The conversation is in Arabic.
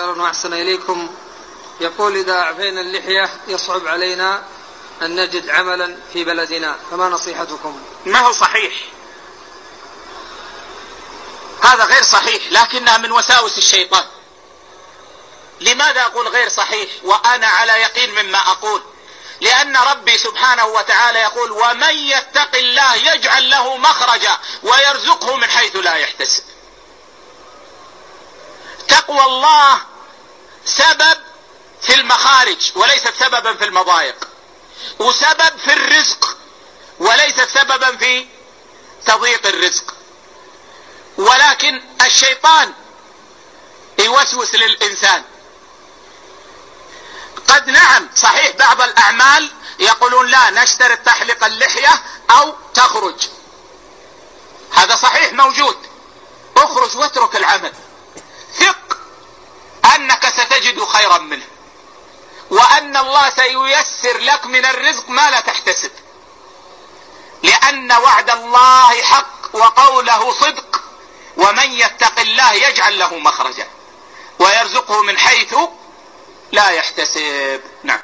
أحسن إليكم. يقول إذا أعفينا اللحية يصعب علينا أن نجد عملا في بلدنا. فما نصيحتكم؟ ما هو صحيح. هذا غير صحيح لكنها من وساوس الشيطان. لماذا أقول غير صحيح؟ وأنا على يقين مما أقول. لأن ربي سبحانه وتعالى يقول ومن يتق الله يجعل له مخرجا ويرزقه من حيث لا يحتسب. تقوى الله سبب في المخارج وليست سببا في المضايق وسبب في الرزق وليست سببا في تضييق الرزق. ولكن الشيطان يوسوس للإنسان. قد نعم صحيح بعض الأعمال يقولون لا نشترط تحلق اللحية أو تخرج. هذا صحيح موجود. اخرج واترك العمل. ستجد خيرا منه. وأن الله سييسر لك من الرزق ما لا تحتسب. لأن وعد الله حق وقوله صدق ومن يتق الله يجعل له مخرجا ويرزقه من حيث لا يحتسب. نعم.